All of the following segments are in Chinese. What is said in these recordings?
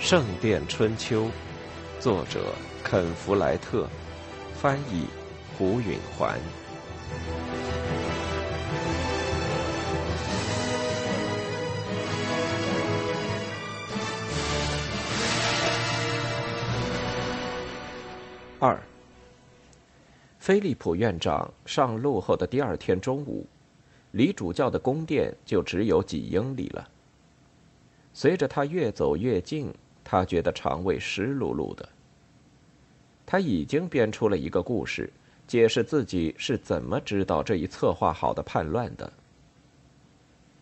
《圣殿春秋》，作者肯·弗莱特，翻译胡允环。菲利普院长上路后的第二天中午，离主教的宫殿就只有几英里了。随着他越走越近。他觉得肠胃湿漉漉的。他已经编出了一个故事，解释自己是怎么知道这一策划好的叛乱的。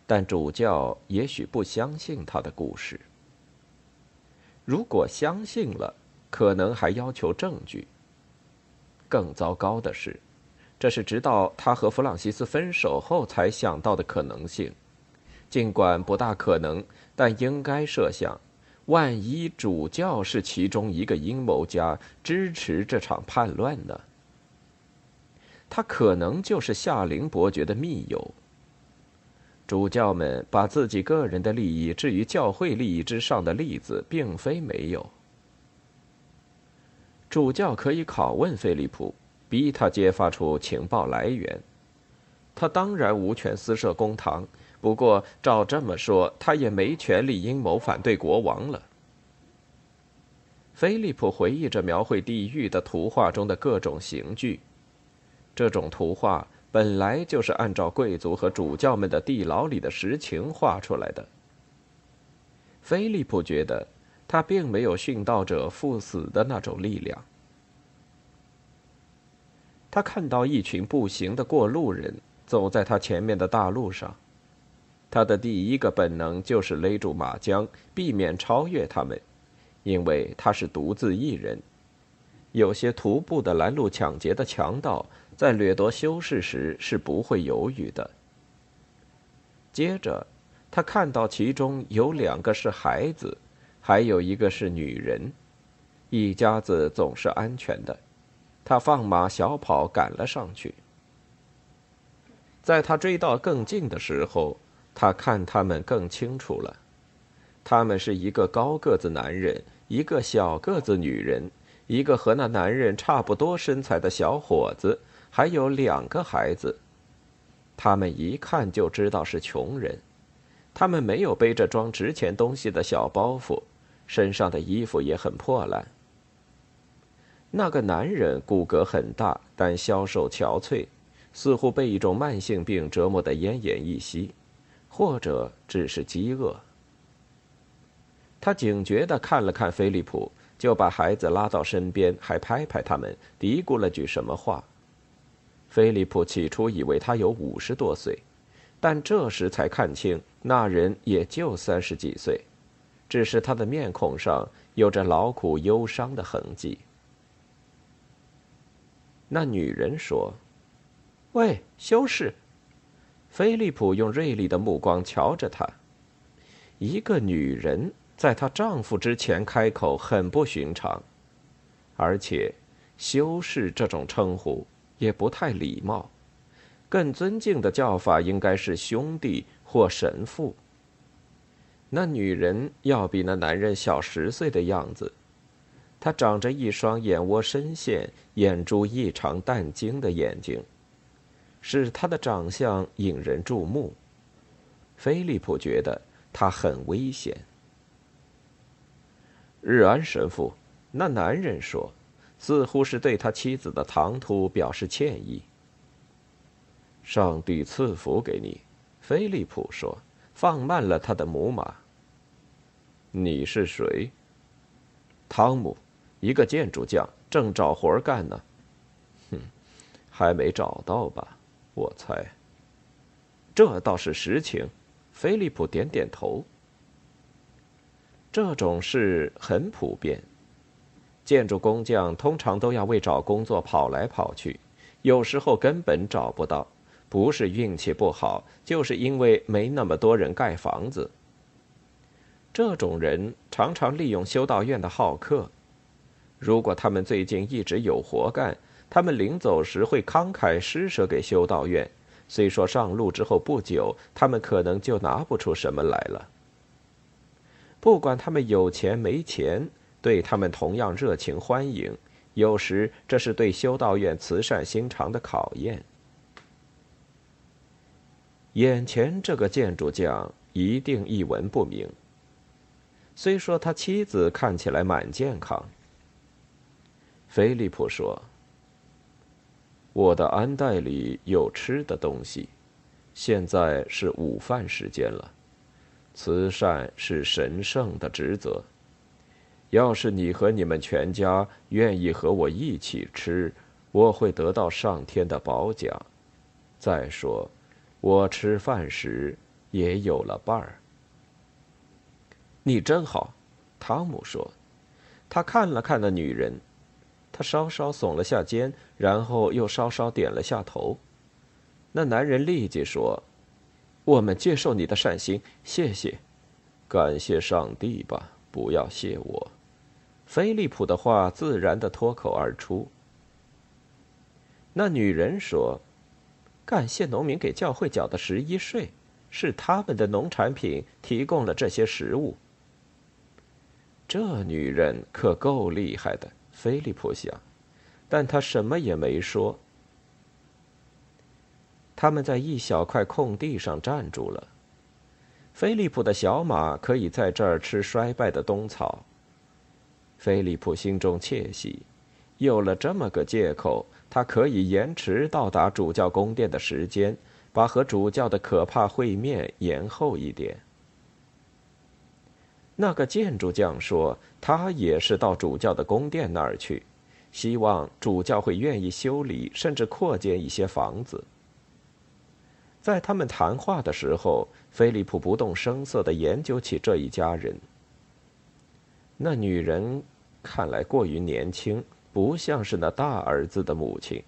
但主教也许不相信他的故事。如果相信了，可能还要求证据。更糟糕的是，这是直到他和弗朗西斯分手后才想到的可能性。尽管不大可能，但应该设想。万一主教是其中一个阴谋家，支持这场叛乱呢？他可能就是夏林伯爵的密友。主教们把自己个人的利益置于教会利益之上的例子，并非没有。主教可以拷问菲利普，逼他揭发出情报来源。他当然无权私设公堂。不过，照这么说，他也没权利阴谋反对国王了。菲利普回忆着描绘地狱的图画中的各种刑具，这种图画本来就是按照贵族和主教们的地牢里的实情画出来的。菲利普觉得，他并没有殉道者赴死的那种力量。他看到一群步行的过路人走在他前面的大路上。他的第一个本能就是勒住马缰，避免超越他们，因为他是独自一人。有些徒步的拦路抢劫的强盗在掠夺修士时是不会犹豫的。接着，他看到其中有两个是孩子，还有一个是女人，一家子总是安全的。他放马小跑赶了上去。在他追到更近的时候。他看他们更清楚了，他们是一个高个子男人，一个小个子女人，一个和那男人差不多身材的小伙子，还有两个孩子。他们一看就知道是穷人，他们没有背着装值钱东西的小包袱，身上的衣服也很破烂。那个男人骨骼很大，但消瘦憔悴，似乎被一种慢性病折磨得奄奄一息。或者只是饥饿。他警觉地看了看菲利普，就把孩子拉到身边，还拍拍他们，嘀咕了句什么话。菲利普起初以为他有五十多岁，但这时才看清，那人也就三十几岁，只是他的面孔上有着劳苦忧伤的痕迹。那女人说：“喂，修士。”菲利普用锐利的目光瞧着她。一个女人在她丈夫之前开口很不寻常，而且“修士”这种称呼也不太礼貌，更尊敬的叫法应该是“兄弟”或“神父”。那女人要比那男人小十岁的样子，她长着一双眼窝深陷、眼珠异常淡晶的眼睛。使他的长相引人注目。菲利普觉得他很危险。日安神父，那男人说，似乎是对他妻子的唐突表示歉意。上帝赐福给你，菲利普说，放慢了他的母马。你是谁？汤姆，一个建筑匠，正找活干呢。哼，还没找到吧？我猜，这倒是实情。菲利普点点头。这种事很普遍，建筑工匠通常都要为找工作跑来跑去，有时候根本找不到，不是运气不好，就是因为没那么多人盖房子。这种人常常利用修道院的好客。如果他们最近一直有活干，他们临走时会慷慨施舍给修道院。虽说上路之后不久，他们可能就拿不出什么来了。不管他们有钱没钱，对他们同样热情欢迎。有时这是对修道院慈善心肠的考验。眼前这个建筑匠一定一文不名。虽说他妻子看起来蛮健康。菲利普说：“我的安袋里有吃的东西，现在是午饭时间了。慈善是神圣的职责。要是你和你们全家愿意和我一起吃，我会得到上天的褒奖。再说，我吃饭时也有了伴儿。”你真好，汤姆说。他看了看那女人。他稍稍耸了下肩，然后又稍稍点了下头。那男人立即说：“我们接受你的善心，谢谢，感谢上帝吧，不要谢我。”菲利普的话自然的脱口而出。那女人说：“感谢农民给教会缴的十一税，是他们的农产品提供了这些食物。”这女人可够厉害的。菲利普想，但他什么也没说。他们在一小块空地上站住了。菲利普的小马可以在这儿吃衰败的冬草。菲利普心中窃喜，有了这么个借口，他可以延迟到达主教宫殿的时间，把和主教的可怕会面延后一点。那个建筑匠说，他也是到主教的宫殿那儿去，希望主教会愿意修理甚至扩建一些房子。在他们谈话的时候，菲利普不动声色地研究起这一家人。那女人看来过于年轻，不像是那大儿子的母亲。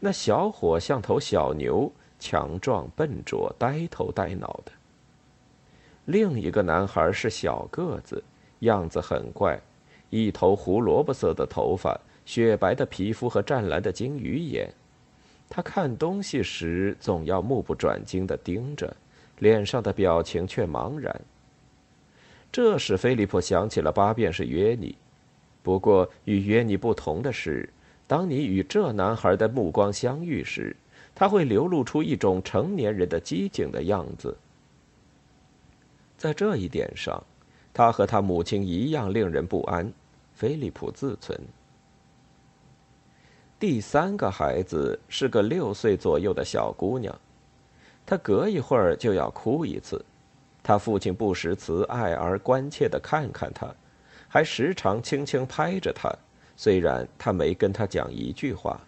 那小伙像头小牛，强壮笨拙，呆头呆脑的。另一个男孩是小个子，样子很怪，一头胡萝卜色的头发，雪白的皮肤和湛蓝的金鱼眼。他看东西时总要目不转睛地盯着，脸上的表情却茫然。这使菲利普想起了八便士约尼。不过与约尼不同的是，当你与这男孩的目光相遇时，他会流露出一种成年人的机警的样子。在这一点上，他和他母亲一样令人不安。菲利普自存。第三个孩子是个六岁左右的小姑娘，她隔一会儿就要哭一次。她父亲不时慈爱而关切的看看她，还时常轻轻拍着她，虽然他没跟他讲一句话。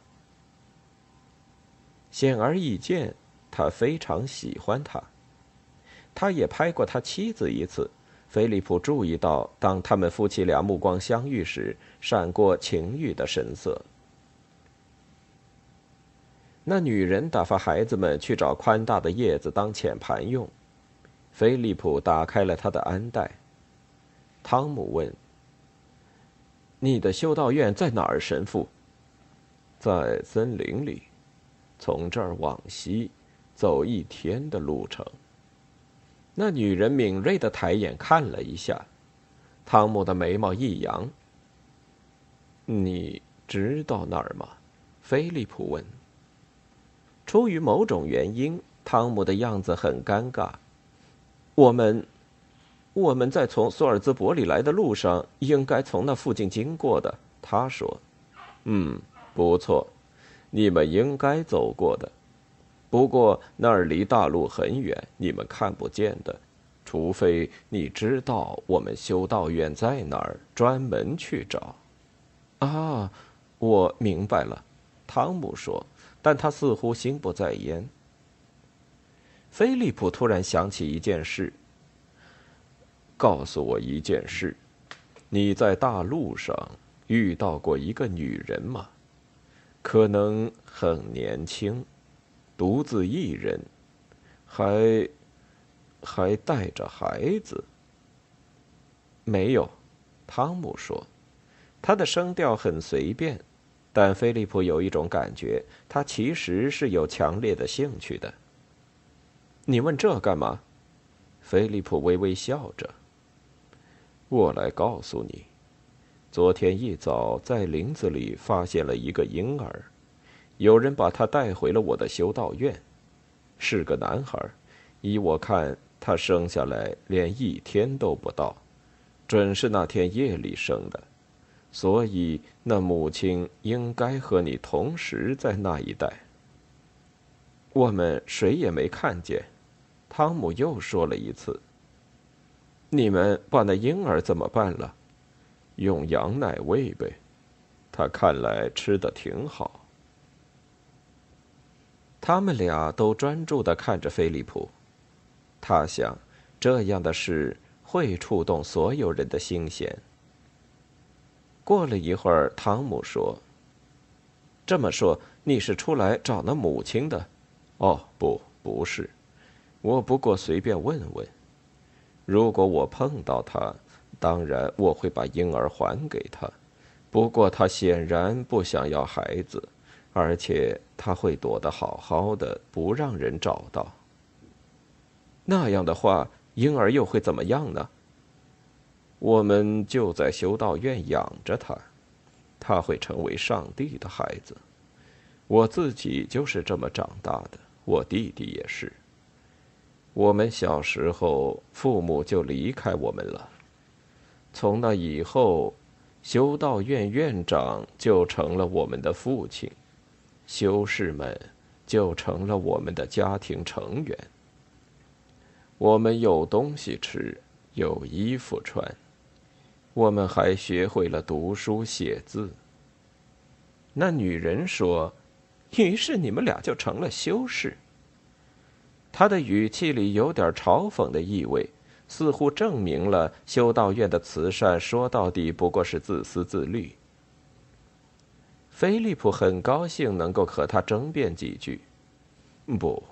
显而易见，他非常喜欢她。他也拍过他妻子一次。菲利普注意到，当他们夫妻俩目光相遇时，闪过情欲的神色。那女人打发孩子们去找宽大的叶子当浅盘用。菲利普打开了他的安袋。汤姆问：“你的修道院在哪儿，神父？”“在森林里，从这儿往西，走一天的路程。”那女人敏锐的抬眼看了一下，汤姆的眉毛一扬。“你知道那儿吗？”菲利普问。出于某种原因，汤姆的样子很尴尬。我们，我们在从索尔兹伯里来的路上，应该从那附近经过的。他说：“嗯，不错，你们应该走过的。”不过那儿离大路很远，你们看不见的，除非你知道我们修道院在哪儿，专门去找。啊，我明白了，汤姆说，但他似乎心不在焉。菲利普突然想起一件事。告诉我一件事，你在大路上遇到过一个女人吗？可能很年轻。独自一人，还还带着孩子。没有，汤姆说，他的声调很随便，但菲利普有一种感觉，他其实是有强烈的兴趣的。你问这干嘛？菲利普微微笑着。我来告诉你，昨天一早在林子里发现了一个婴儿，有人把他带回了我的修道院，是个男孩，依我看，他生下来连一天都不到。准是那天夜里生的，所以那母亲应该和你同时在那一带。我们谁也没看见，汤姆又说了一次。你们把那婴儿怎么办了？用羊奶喂呗，他看来吃的挺好。他们俩都专注的看着菲利普，他想，这样的事。会触动所有人的心弦。过了一会儿，汤姆说：“这么说，你是出来找那母亲的？”“哦，不，不是，我不过随便问问。如果我碰到他，当然我会把婴儿还给他。不过他显然不想要孩子，而且他会躲得好好的，不让人找到。那样的话。”婴儿又会怎么样呢？我们就在修道院养着他，他会成为上帝的孩子。我自己就是这么长大的，我弟弟也是。我们小时候父母就离开我们了，从那以后，修道院院长就成了我们的父亲，修士们就成了我们的家庭成员。我们有东西吃，有衣服穿，我们还学会了读书写字。那女人说：“于是你们俩就成了修士。”他的语气里有点嘲讽的意味，似乎证明了修道院的慈善说到底不过是自私自利。菲利普很高兴能够和他争辩几句，不。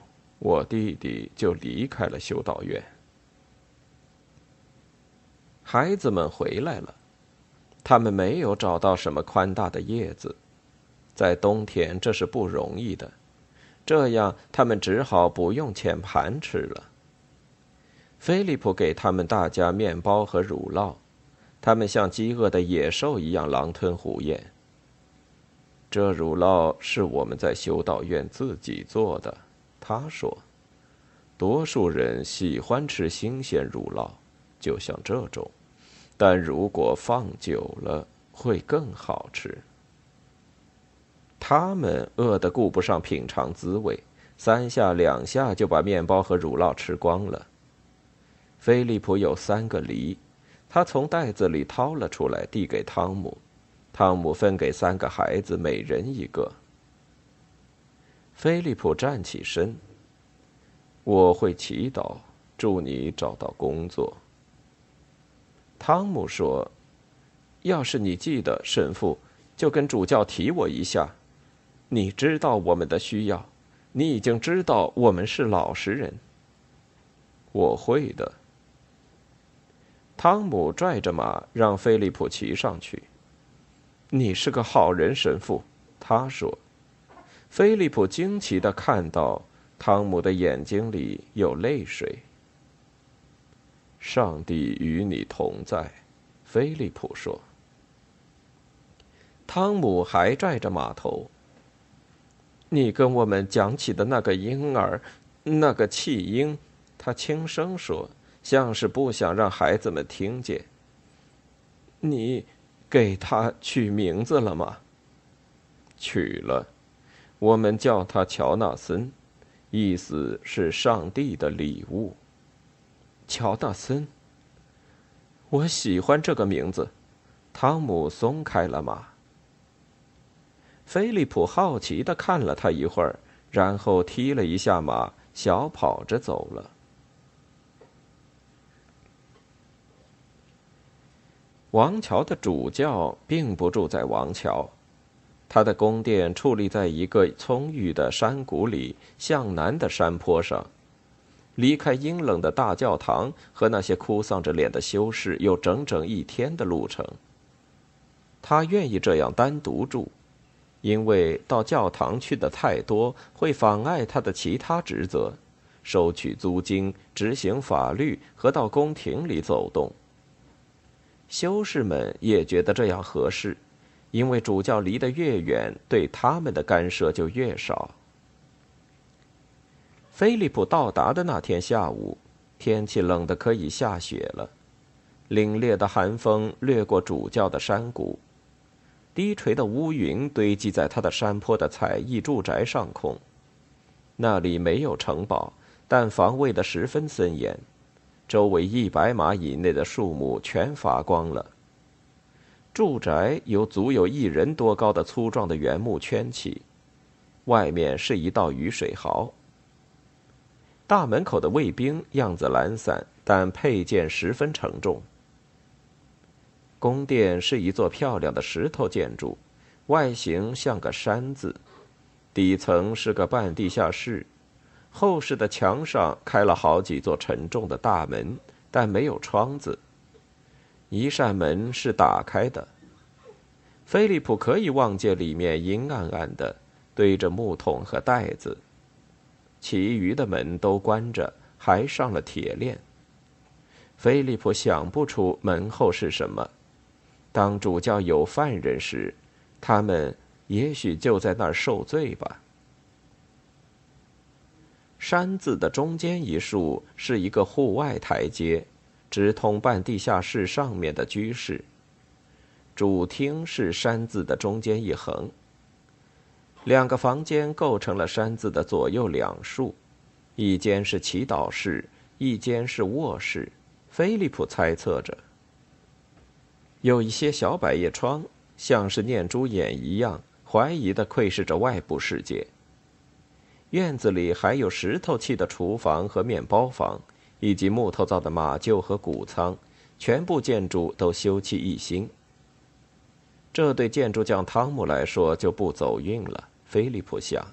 我弟弟就离开了修道院。孩子们回来了，他们没有找到什么宽大的叶子，在冬天这是不容易的，这样他们只好不用浅盘吃了。菲利普给他们大家面包和乳酪，他们像饥饿的野兽一样狼吞虎咽。这乳酪是我们在修道院自己做的。他说：“多数人喜欢吃新鲜乳酪，就像这种，但如果放久了，会更好吃。”他们饿得顾不上品尝滋味，三下两下就把面包和乳酪吃光了。菲利普有三个梨，他从袋子里掏了出来，递给汤姆，汤姆分给三个孩子，每人一个。菲利普站起身。我会祈祷，祝你找到工作。汤姆说：“要是你记得，神父，就跟主教提我一下。你知道我们的需要，你已经知道我们是老实人。我会的。”汤姆拽着马让菲利普骑上去。你是个好人，神父，他说。菲利普惊奇的看到，汤姆的眼睛里有泪水。上帝与你同在，菲利普说。汤姆还拽着马头。你跟我们讲起的那个婴儿，那个弃婴，他轻声说，像是不想让孩子们听见。你给他取名字了吗？取了。我们叫他乔纳森，意思是上帝的礼物。乔纳森，我喜欢这个名字。汤姆松开了马。菲利普好奇的看了他一会儿，然后踢了一下马，小跑着走了。王桥的主教并不住在王桥。他的宫殿矗立在一个葱郁的山谷里，向南的山坡上。离开阴冷的大教堂和那些哭丧着脸的修士有整整一天的路程。他愿意这样单独住，因为到教堂去的太多会妨碍他的其他职责：收取租金、执行法律和到宫廷里走动。修士们也觉得这样合适，因为主教离得越远，对他们的干涉就越少。菲利普到达的那天下午，天气冷得可以下雪了。凛冽的寒风掠过主教的山谷，低垂的乌云堆积在他的山坡的彩艺住宅上空。那里没有城堡，但防卫的十分森严，周围一百码以内的树木全伐光了。住宅由足有一人多高的粗壮的原木圈起，外面是一道雨水壕。大门口的卫兵样子懒散，但佩剑十分沉重。宫殿是一座漂亮的石头建筑，外形像个山字，底层是个半地下室，后室的墙上开了好几座沉重的大门，但没有窗子。一扇门是打开的，菲利普可以望见里面阴暗暗的，堆着木桶和袋子。其余的门都关着，还上了铁链。菲利普想不出门后是什么。当主教有犯人时，他们也许就在那儿受罪吧。山字的中间一竖是一个户外台阶，直通半地下室上面的居室。主厅是山字的中间一横。两个房间构成了山字的左右两竖，一间是祈祷室，一间是卧室。菲利普猜测着，有一些小百叶窗，像是念珠眼一样，怀疑的窥视着外部世界。院子里还有石头砌的厨房和面包房，以及木头造的马厩和谷仓，全部建筑都修葺一新。这对建筑匠汤姆来说就不走运了。菲利普想，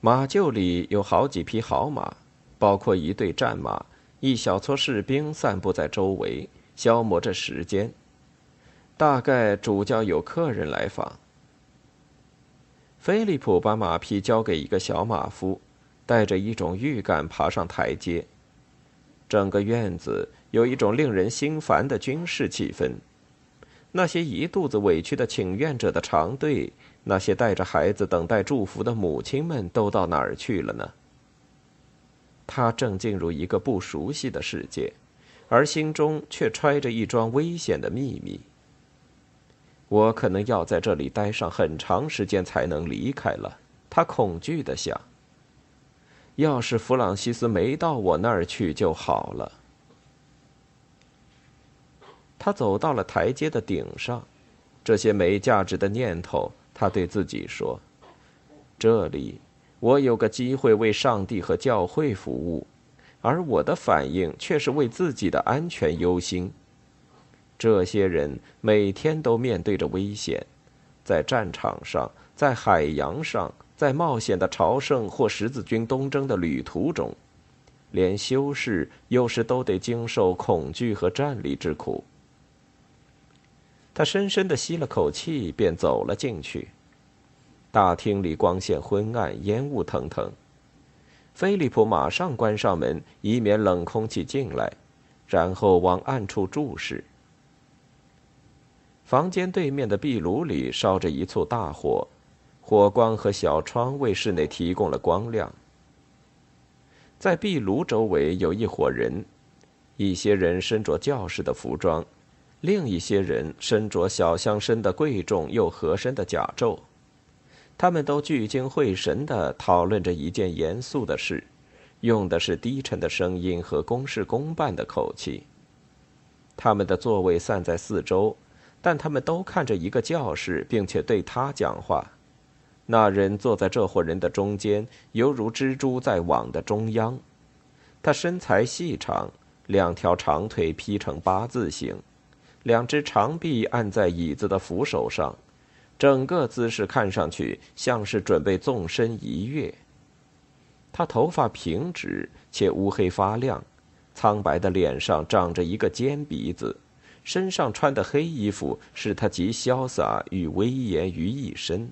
马厩里有好几匹好马，包括一队战马，一小撮士兵散布在周围，消磨着时间。大概主教有客人来访。菲利普把马匹交给一个小马夫，带着一种预感爬上台阶。整个院子有一种令人心烦的军事气氛。那些一肚子委屈的请愿者的长队，那些带着孩子等待祝福的母亲们，都到哪儿去了呢？他正进入一个不熟悉的世界，而心中却揣着一桩危险的秘密。我可能要在这里待上很长时间才能离开了，他恐惧的想。要是弗朗西斯没到我那儿去就好了。他走到了台阶的顶上，这些没价值的念头，他对自己说：“这里，我有个机会为上帝和教会服务，而我的反应却是为自己的安全忧心。这些人每天都面对着危险，在战场上，在海洋上，在冒险的朝圣或十字军东征的旅途中，连修士有时都得经受恐惧和战栗之苦。”他深深的吸了口气，便走了进去。大厅里光线昏暗，烟雾腾腾。菲利普马上关上门，以免冷空气进来，然后往暗处注视。房间对面的壁炉里烧着一簇大火，火光和小窗为室内提供了光亮。在壁炉周围有一伙人，一些人身着教士的服装。另一些人身着小香身的贵重又合身的甲胄，他们都聚精会神地讨论着一件严肃的事，用的是低沉的声音和公事公办的口气。他们的座位散在四周，但他们都看着一个教士，并且对他讲话。那人坐在这伙人的中间，犹如蜘蛛在网的中央。他身材细长，两条长腿劈成八字形。两只长臂按在椅子的扶手上，整个姿势看上去像是准备纵身一跃。他头发平直且乌黑发亮，苍白的脸上长着一个尖鼻子，身上穿的黑衣服使他集潇洒与威严于一身。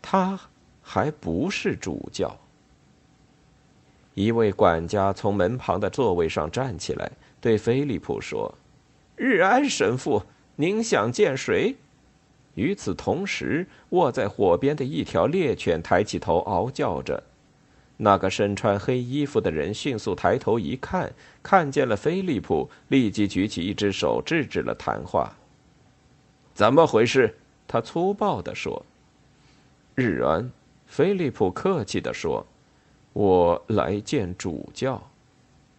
他还不是主教。一位管家从门旁的座位上站起来，对菲利普说：“日安神父，您想见谁？”与此同时，卧在火边的一条猎犬抬起头，嗷叫着。那个身穿黑衣服的人迅速抬头一看，看见了菲利普，立即举起一只手制止了谈话。怎么回事？他粗暴地说。日安，菲利普客气地说：“我来见主教，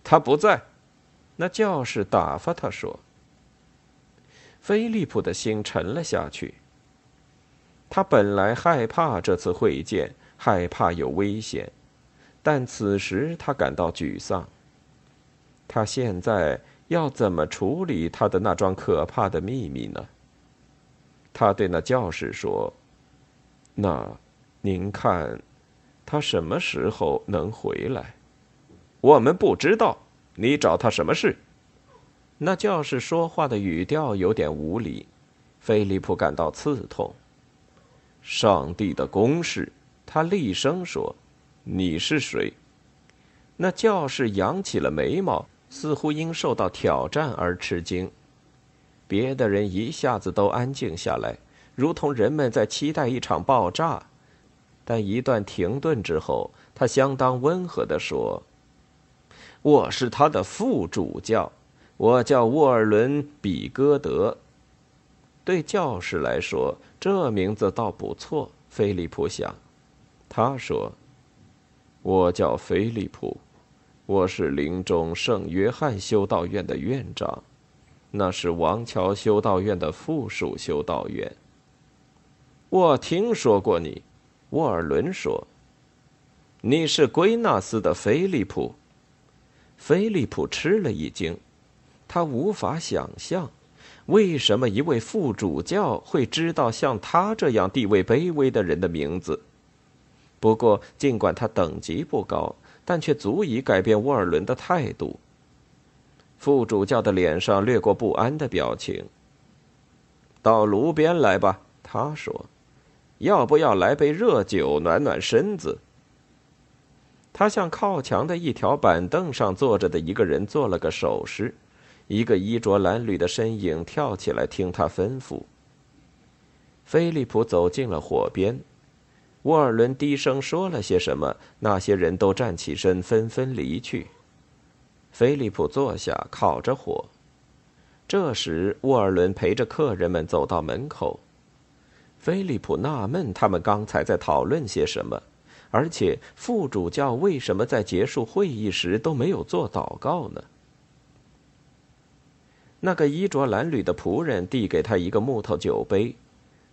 他不在。”那教士打发他说。菲利普的心沉了下去。他本来害怕这次会见，害怕有危险，但此时他感到沮丧。他现在要怎么处理他的那桩可怕的秘密呢？他对那教士说：“那，您看，他什么时候能回来？我们不知道。你找他什么事？”那教士说话的语调有点无礼，菲利普感到刺痛。上帝的公事，他厉声说：“你是谁？”那教士扬起了眉毛，似乎因受到挑战而吃惊。别的人一下子都安静下来，如同人们在期待一场爆炸。但一段停顿之后，他相当温和地说：“我是他的副主教，我叫沃尔伦·比戈德。”对教士来说，这名字倒不错。菲利普想，他说：“我叫菲利普，我是林中圣约翰修道院的院长，那是王桥修道院的附属修道院。”我听说过你，沃尔伦说：“你是圭纳斯的菲利普。”菲利普吃了一惊，他无法想象。为什么一位副主教会知道像他这样地位卑微的人的名字？不过，尽管他等级不高，但却足以改变沃尔伦的态度。副主教的脸上掠过不安的表情。到炉边来吧，他说：“要不要来杯热酒暖暖身子？”他向靠墙的一条板凳上坐着的一个人做了个手势。一个衣着褴褛的身影跳起来，听他吩咐。菲利普走进了火边，沃尔伦低声说了些什么，那些人都站起身，纷纷离去。菲利普坐下，烤着火。这时，沃尔伦陪着客人们走到门口。菲利普纳闷，他们刚才在讨论些什么，而且副主教为什么在结束会议时都没有做祷告呢？那个衣着褴褛的仆人递给他一个木头酒杯，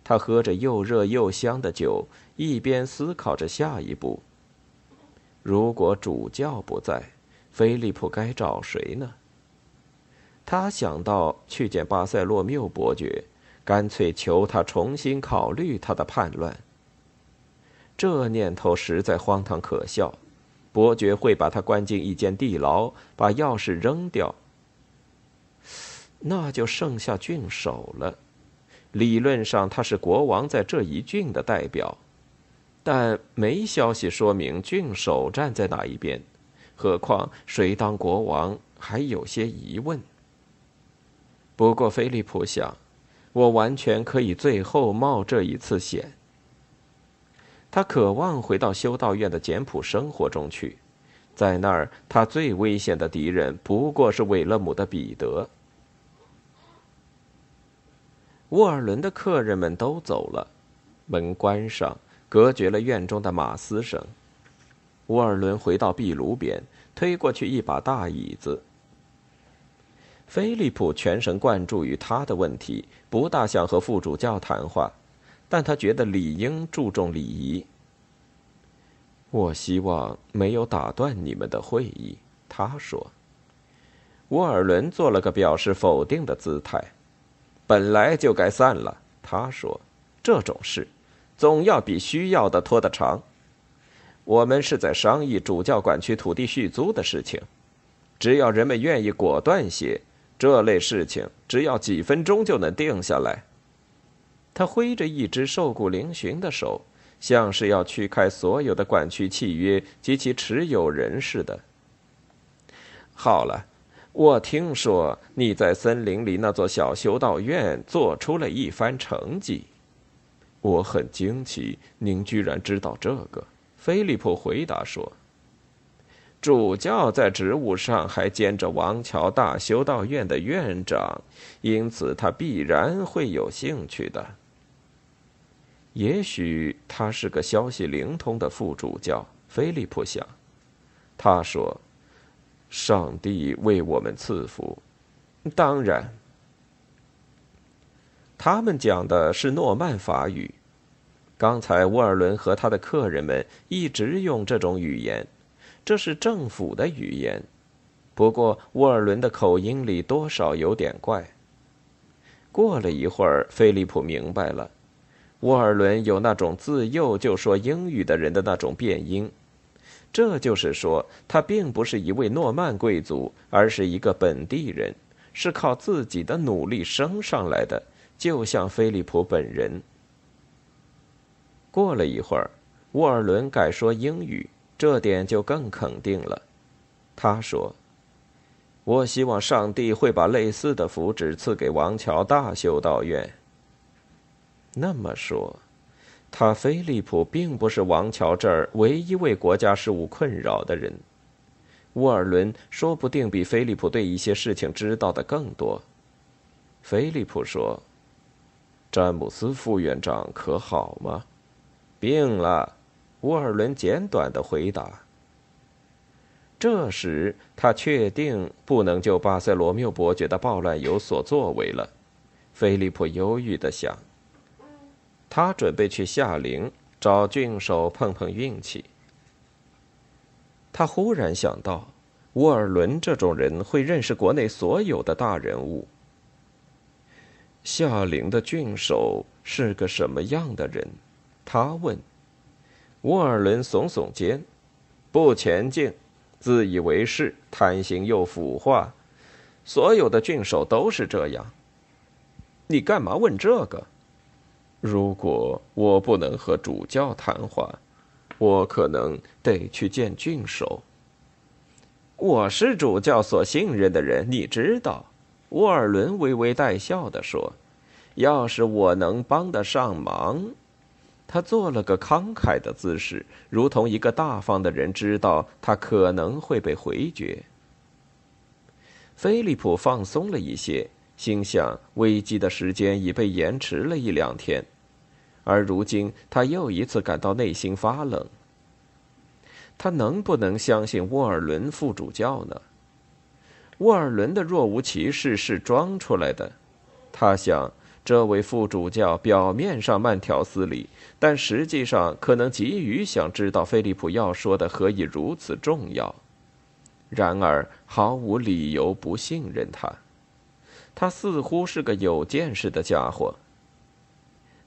他喝着又热又香的酒，一边思考着下一步。如果主教不在，菲利普该找谁呢？他想到去见巴塞洛缪伯爵，干脆求他重新考虑他的叛乱。这念头实在荒唐可笑，伯爵会把他关进一间地牢，把钥匙扔掉。那就剩下郡守了。理论上，他是国王在这一郡的代表，但没消息说明郡守站在哪一边。何况谁当国王还有些疑问。不过，菲利普想，我完全可以最后冒这一次险。他渴望回到修道院的简朴生活中去，在那儿，他最危险的敌人不过是韦勒姆的彼得。沃尔伦的客人们都走了，门关上，隔绝了院中的马嘶声。沃尔伦回到壁炉边，推过去一把大椅子。菲利普全神贯注于他的问题，不大想和副主教谈话，但他觉得理应注重礼仪。我希望没有打断你们的会议，他说。沃尔伦做了个表示否定的姿态。本来就该散了，他说：“这种事，总要比需要的拖得长。”我们是在商议主教管区土地续租的事情。只要人们愿意果断些，这类事情只要几分钟就能定下来。他挥着一只瘦骨嶙峋的手，像是要驱开所有的管区契约及其持有人似的。好了，我听说你在森林里那座小修道院做出了一番成绩。我很惊奇，您居然知道这个。菲利普回答说：“主教在职务上还兼着王桥大修道院的院长，因此他必然会有兴趣的。也许他是个消息灵通的副主教。”菲利普想，他说：“上帝为我们赐福。”当然，他们讲的是诺曼法语。刚才沃尔伦和他的客人们一直用这种语言，这是政府的语言。不过沃尔伦的口音里多少有点怪。过了一会儿，菲利普明白了，沃尔伦有那种自幼就说英语的人的那种变音，这就是说他并不是一位诺曼贵族，而是一个本地人，是靠自己的努力升上来的，就像菲利普本人。过了一会儿，沃尔伦改说英语，这点就更肯定了。他说：“我希望上帝会把类似的福祉赐给王桥大修道院。”那么说，他菲利普并不是王桥这儿唯一为国家事务困扰的人。沃尔伦说不定比菲利普对一些事情知道的更多。菲利普说：“詹姆斯副院长可好吗？”病了，沃尔伦简短的回答。这时，他确定不能就巴塞罗缪伯爵的暴乱有所作为了。菲利普犹豫的想。他准备去夏陵找郡守碰碰运气。他忽然想到，沃尔伦这种人会认识国内所有的大人物。夏陵的郡守是个什么样的人？他问：“沃尔伦耸耸肩，不前进，自以为是，贪心又腐化。所有的郡守都是这样。你干嘛问这个？如果我不能和主教谈话，我可能得去见郡守。我是主教所信任的人，你知道。”沃尔伦微微带笑的说：“要是我能帮得上忙。”他做了个慷慨的姿势，如同一个大方的人知道他可能会被回绝。菲利普放松了一些，心想危机的时间已被延迟了一两天，而如今他又一次感到内心发冷。他能不能相信沃尔伦副主教呢？沃尔伦的若无其事是装出来的，他想。这位副主教表面上慢条斯理，但实际上可能急于想知道菲利普要说的何以如此重要，然而毫无理由不信任他。他似乎是个有见识的家伙。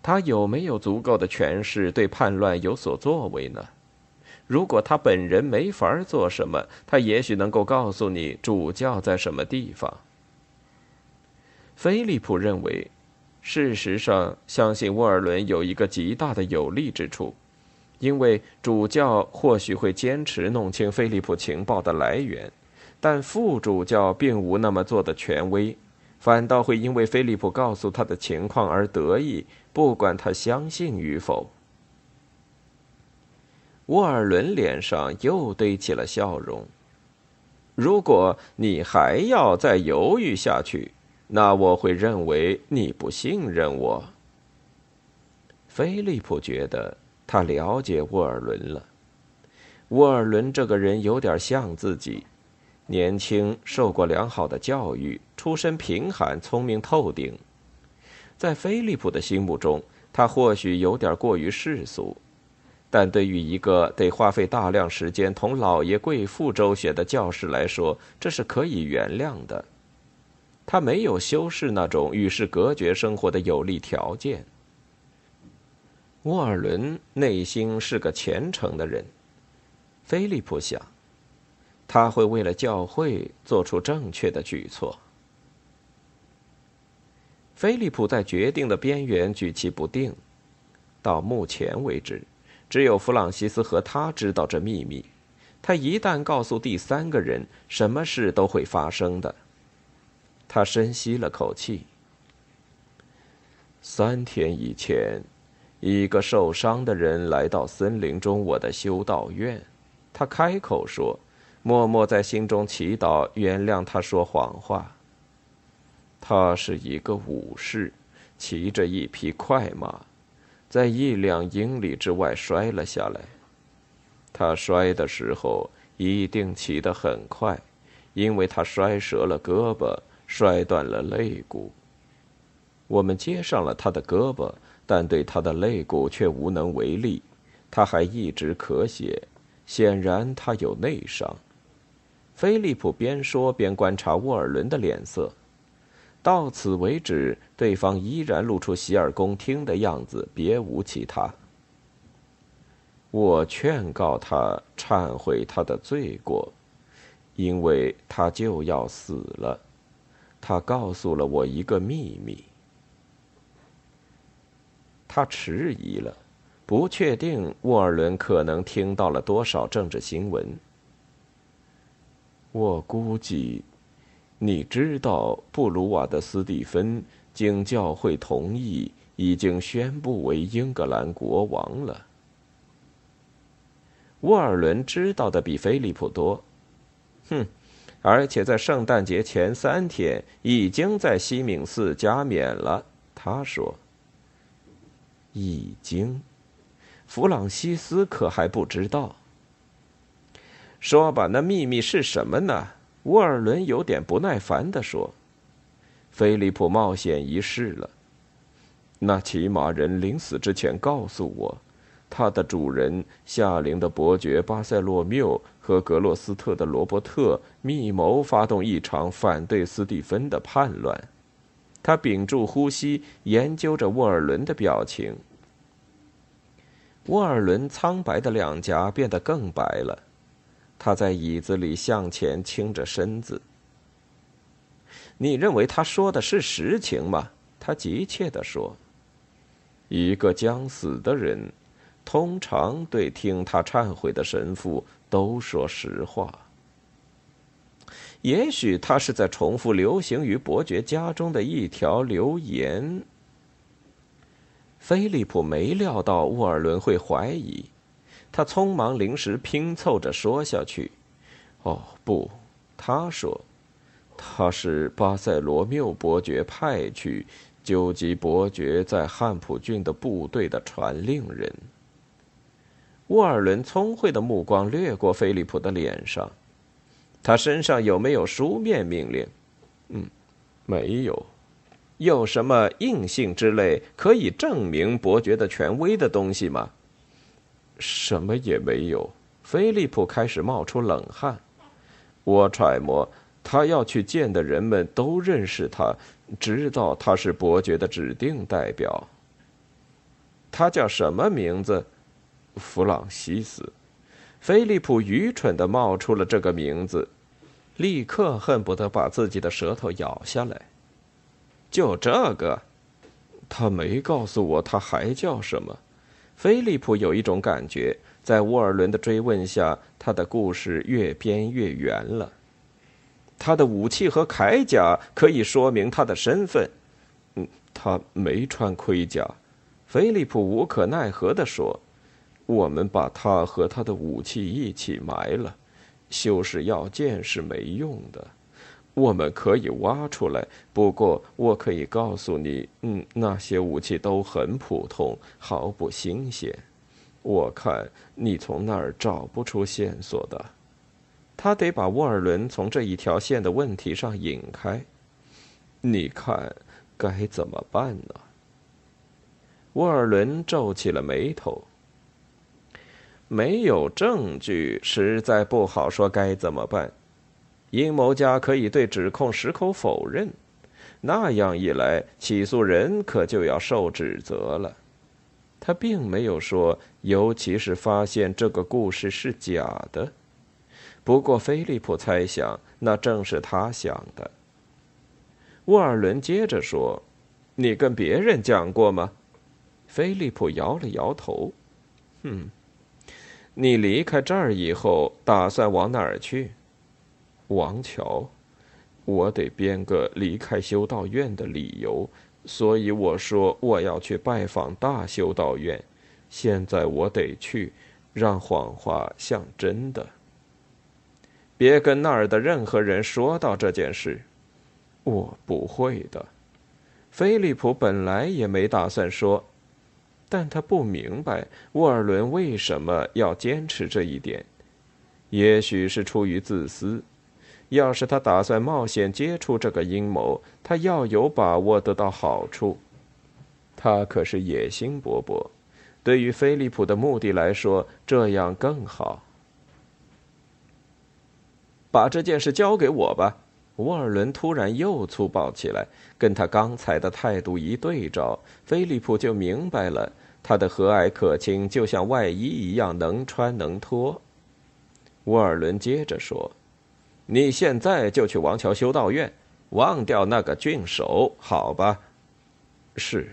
他有没有足够的权势对叛乱有所作为呢？如果他本人没法做什么，他也许能够告诉你主教在什么地方。菲利普认为。事实上，相信沃尔伦有一个极大的有利之处，因为主教或许会坚持弄清菲利普情报的来源，但副主教并无那么做的权威，反倒会因为菲利普告诉他的情况而得意，不管他相信与否。沃尔伦脸上又堆起了笑容。如果你还要再犹豫下去。那我会认为你不信任我。菲利普觉得他了解沃尔伦了。沃尔伦这个人有点像自己，年轻，受过良好的教育，出身贫寒，聪明透顶。在菲利普的心目中，他或许有点过于世俗，但对于一个得花费大量时间同老爷贵妇周旋的教士来说，这是可以原谅的。他没有修饰那种与世隔绝生活的有利条件。沃尔伦内心是个虔诚的人，菲利普想，他会为了教会做出正确的举措。菲利普在决定的边缘举棋不定。到目前为止，只有弗朗西斯和他知道这秘密。他一旦告诉第三个人，什么事都会发生的。他深吸了口气。三天以前，一个受伤的人来到森林中我的修道院。他开口说，默默在心中祈祷原谅他说谎话。他是一个武士，骑着一匹快马，在一两英里之外摔了下来。他摔的时候一定骑得很快，因为他摔折了胳膊，摔断了肋骨。我们接上了他的胳膊，但对他的肋骨却无能为力。他还一直咳血，显然他有内伤。菲利普边说边观察沃尔伦的脸色。到此为止，对方依然露出洗耳恭听的样子，别无其他。我劝告他忏悔他的罪过，因为他就要死了。他告诉了我一个秘密。他迟疑了，不确定沃尔伦可能听到了多少政治新闻。我估计。你知道，布鲁瓦的斯蒂芬经教会同意，已经宣布为英格兰国王了。沃尔伦知道的比菲利普多，哼，而且在圣诞节前三天已经在西敏寺加冕了。他说：“已经。”弗朗西斯可还不知道。说吧，那秘密是什么呢？沃尔伦有点不耐烦地说：“菲利普冒险一试了。那骑马人临死之前告诉我，他的主人夏灵的伯爵巴塞洛缪和格洛斯特的罗伯特密谋发动一场反对斯蒂芬的叛乱。”他屏住呼吸，研究着沃尔伦的表情。沃尔伦苍白的两颊变得更白了。他在椅子里向前倾着身子。你认为他说的是实情吗？他急切地说：“一个将死的人，通常对听他忏悔的神父都说实话。也许他是在重复流行于伯爵家中的一条流言。”菲利普没料到沃尔伦会怀疑。他匆忙临时拼凑着说下去：“哦，不，他说，他是巴塞罗缪伯爵派去纠集伯爵在汉普郡的部队的传令人。”沃尔伦聪慧的目光掠过菲利普的脸上，他身上有没有书面命令？嗯，没有。有什么硬性之类可以证明伯爵的权威的东西吗？什么也没有。菲利普开始冒出冷汗。我揣摩，他要去见的人们都认识他，知道他是伯爵的指定代表。他叫什么名字？弗朗西斯。菲利普愚蠢的冒出了这个名字，立刻恨不得把自己的舌头咬下来。就这个，他没告诉我他还叫什么。菲利普有一种感觉，在沃尔伦的追问下，他的故事越编越圆了。他的武器和铠甲可以说明他的身份。嗯，他没穿盔甲。菲利普无可奈何地说：“我们把他和他的武器一起埋了。修饰要件是没用的。”我们可以挖出来，不过我可以告诉你，嗯，那些武器都很普通，毫不新鲜。我看你从那儿找不出线索的。他得把沃尔伦从这一条线的问题上引开。你看该怎么办呢？沃尔伦皱起了眉头。没有证据，实在不好说该怎么办。阴谋家可以对指控矢口否认，那样一来，起诉人可就要受指责了。他并没有说，尤其是发现这个故事是假的。不过，菲利普猜想，那正是他想的。沃尔伦接着说：“你跟别人讲过吗？”菲利普摇了摇头。“哼，你离开这儿以后打算往哪儿去？”“王乔。”“我得编个离开修道院的理由。”所以我说我要去拜访大修道院，现在我得去，让谎话像真的。别跟那儿的任何人说到这件事，我不会的。菲利普本来也没打算说，但他不明白沃尔伦为什么要坚持这一点，也许是出于自私。要是他打算冒险接触这个阴谋，他要有把握得到好处。他可是野心勃勃，对于菲利普的目的来说，这样更好。把这件事交给我吧。沃尔伦突然又粗暴起来，跟他刚才的态度一对照，菲利普就明白了，他的和蔼可亲就像外衣一样能穿能脱。沃尔伦接着说。你现在就去王桥修道院，忘掉那个郡守，好吧？是，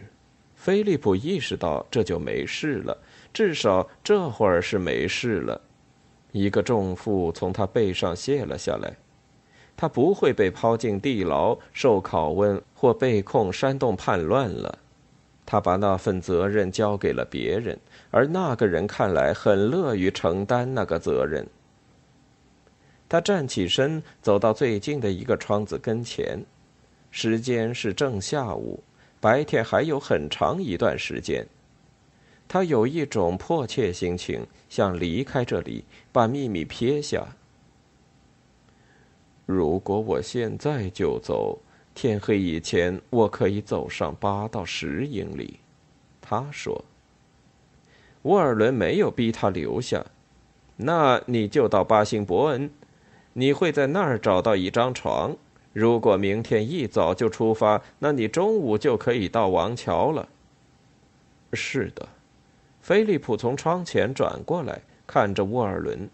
菲利普意识到这就没事了，至少这会儿是没事了。一个重负从他背上卸了下来，他不会被抛进地牢受拷问或被控煽动叛乱了。他把那份责任交给了别人，而那个人看来很乐于承担那个责任。他站起身，走到最近的一个窗子跟前。时间是正下午，白天还有很长一段时间。他有一种迫切心情，想离开这里，把秘密撇下。如果我现在就走，天黑以前我可以走上八到十英里，他说。沃尔伦没有逼他留下，那你就到巴辛伯恩。你会在那儿找到一张床。如果明天一早就出发，那你中午就可以到王桥了。是的，菲利普从窗前转过来，看着沃尔伦。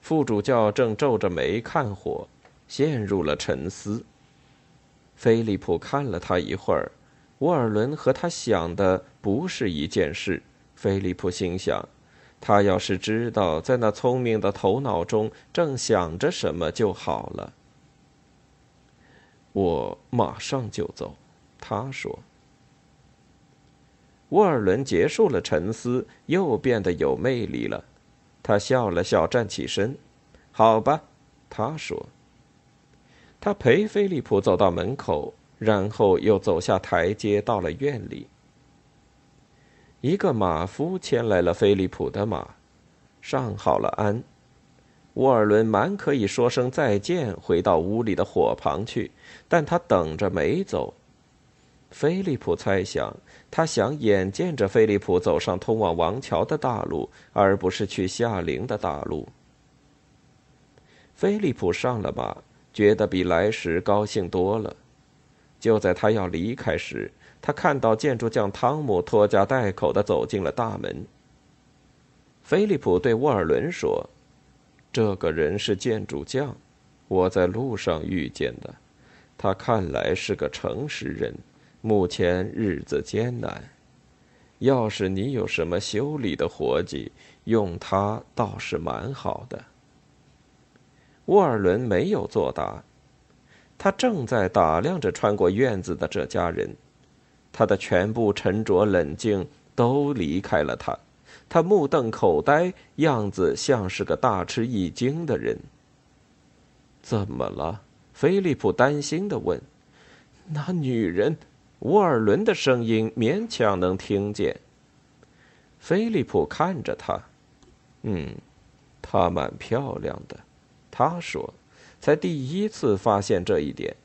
副主教正皱着眉看火，陷入了沉思。菲利普看了他一会儿，沃尔伦和他想的不是一件事。菲利普心想。他要是知道在那聪明的头脑中正想着什么就好了。我马上就走，他说。沃尔伦结束了沉思，又变得有魅力了。他笑了笑，站起身。好吧，他说。他陪菲利普走到门口，然后又走下台阶，到了院里。一个马夫牵来了菲利普的马，上好了鞍。沃尔伦满可以说声再见，回到屋里的火旁去，但他等着没走。菲利普猜想，他想眼见着菲利普走上通往王桥的大路，而不是去夏陵的大路。菲利普上了马，觉得比来时高兴多了。就在他要离开时，他看到建筑匠汤姆拖家带口的走进了大门。菲利普对沃尔伦说：“这个人是建筑匠，我在路上遇见的。他看来是个诚实人，目前日子艰难。要是你有什么修理的活计，用他倒是蛮好的。”沃尔伦没有作答，他正在打量着穿过院子的这家人。他的全部沉着冷静都离开了他，他目瞪口呆，样子像是个大吃一惊的人。怎么了？菲利普担心的问。那女人，沃尔伦的声音勉强能听见。菲利普看着他，嗯，她蛮漂亮的，他说，才第一次发现这一点，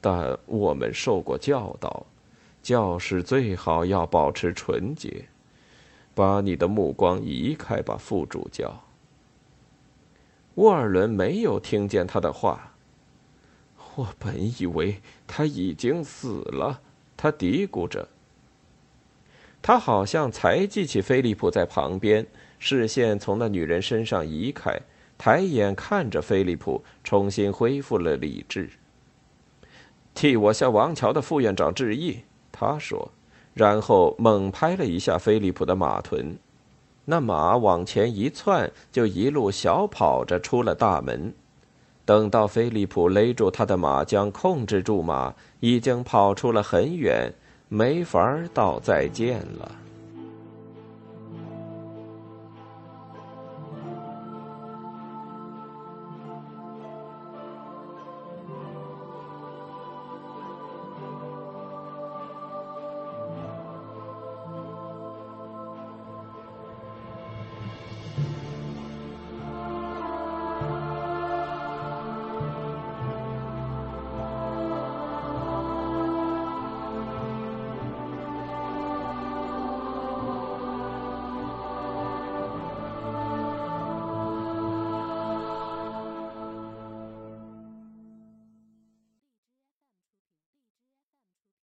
但我们受过教导。教士最好要保持纯洁。把你的目光移开吧，副主教。沃尔伦没有听见他的话。我本以为他已经死了，他嘀咕着。他好像才记起菲利普在旁边，视线从那女人身上移开，抬眼看着菲利普，重新恢复了理智。替我向王桥的副院长致意，他说，然后猛拍了一下菲利普的马臀，那马往前一窜，就一路小跑着出了大门。等到菲利普勒住他的马将，控制住马，已经跑出了很远，没法道再见了。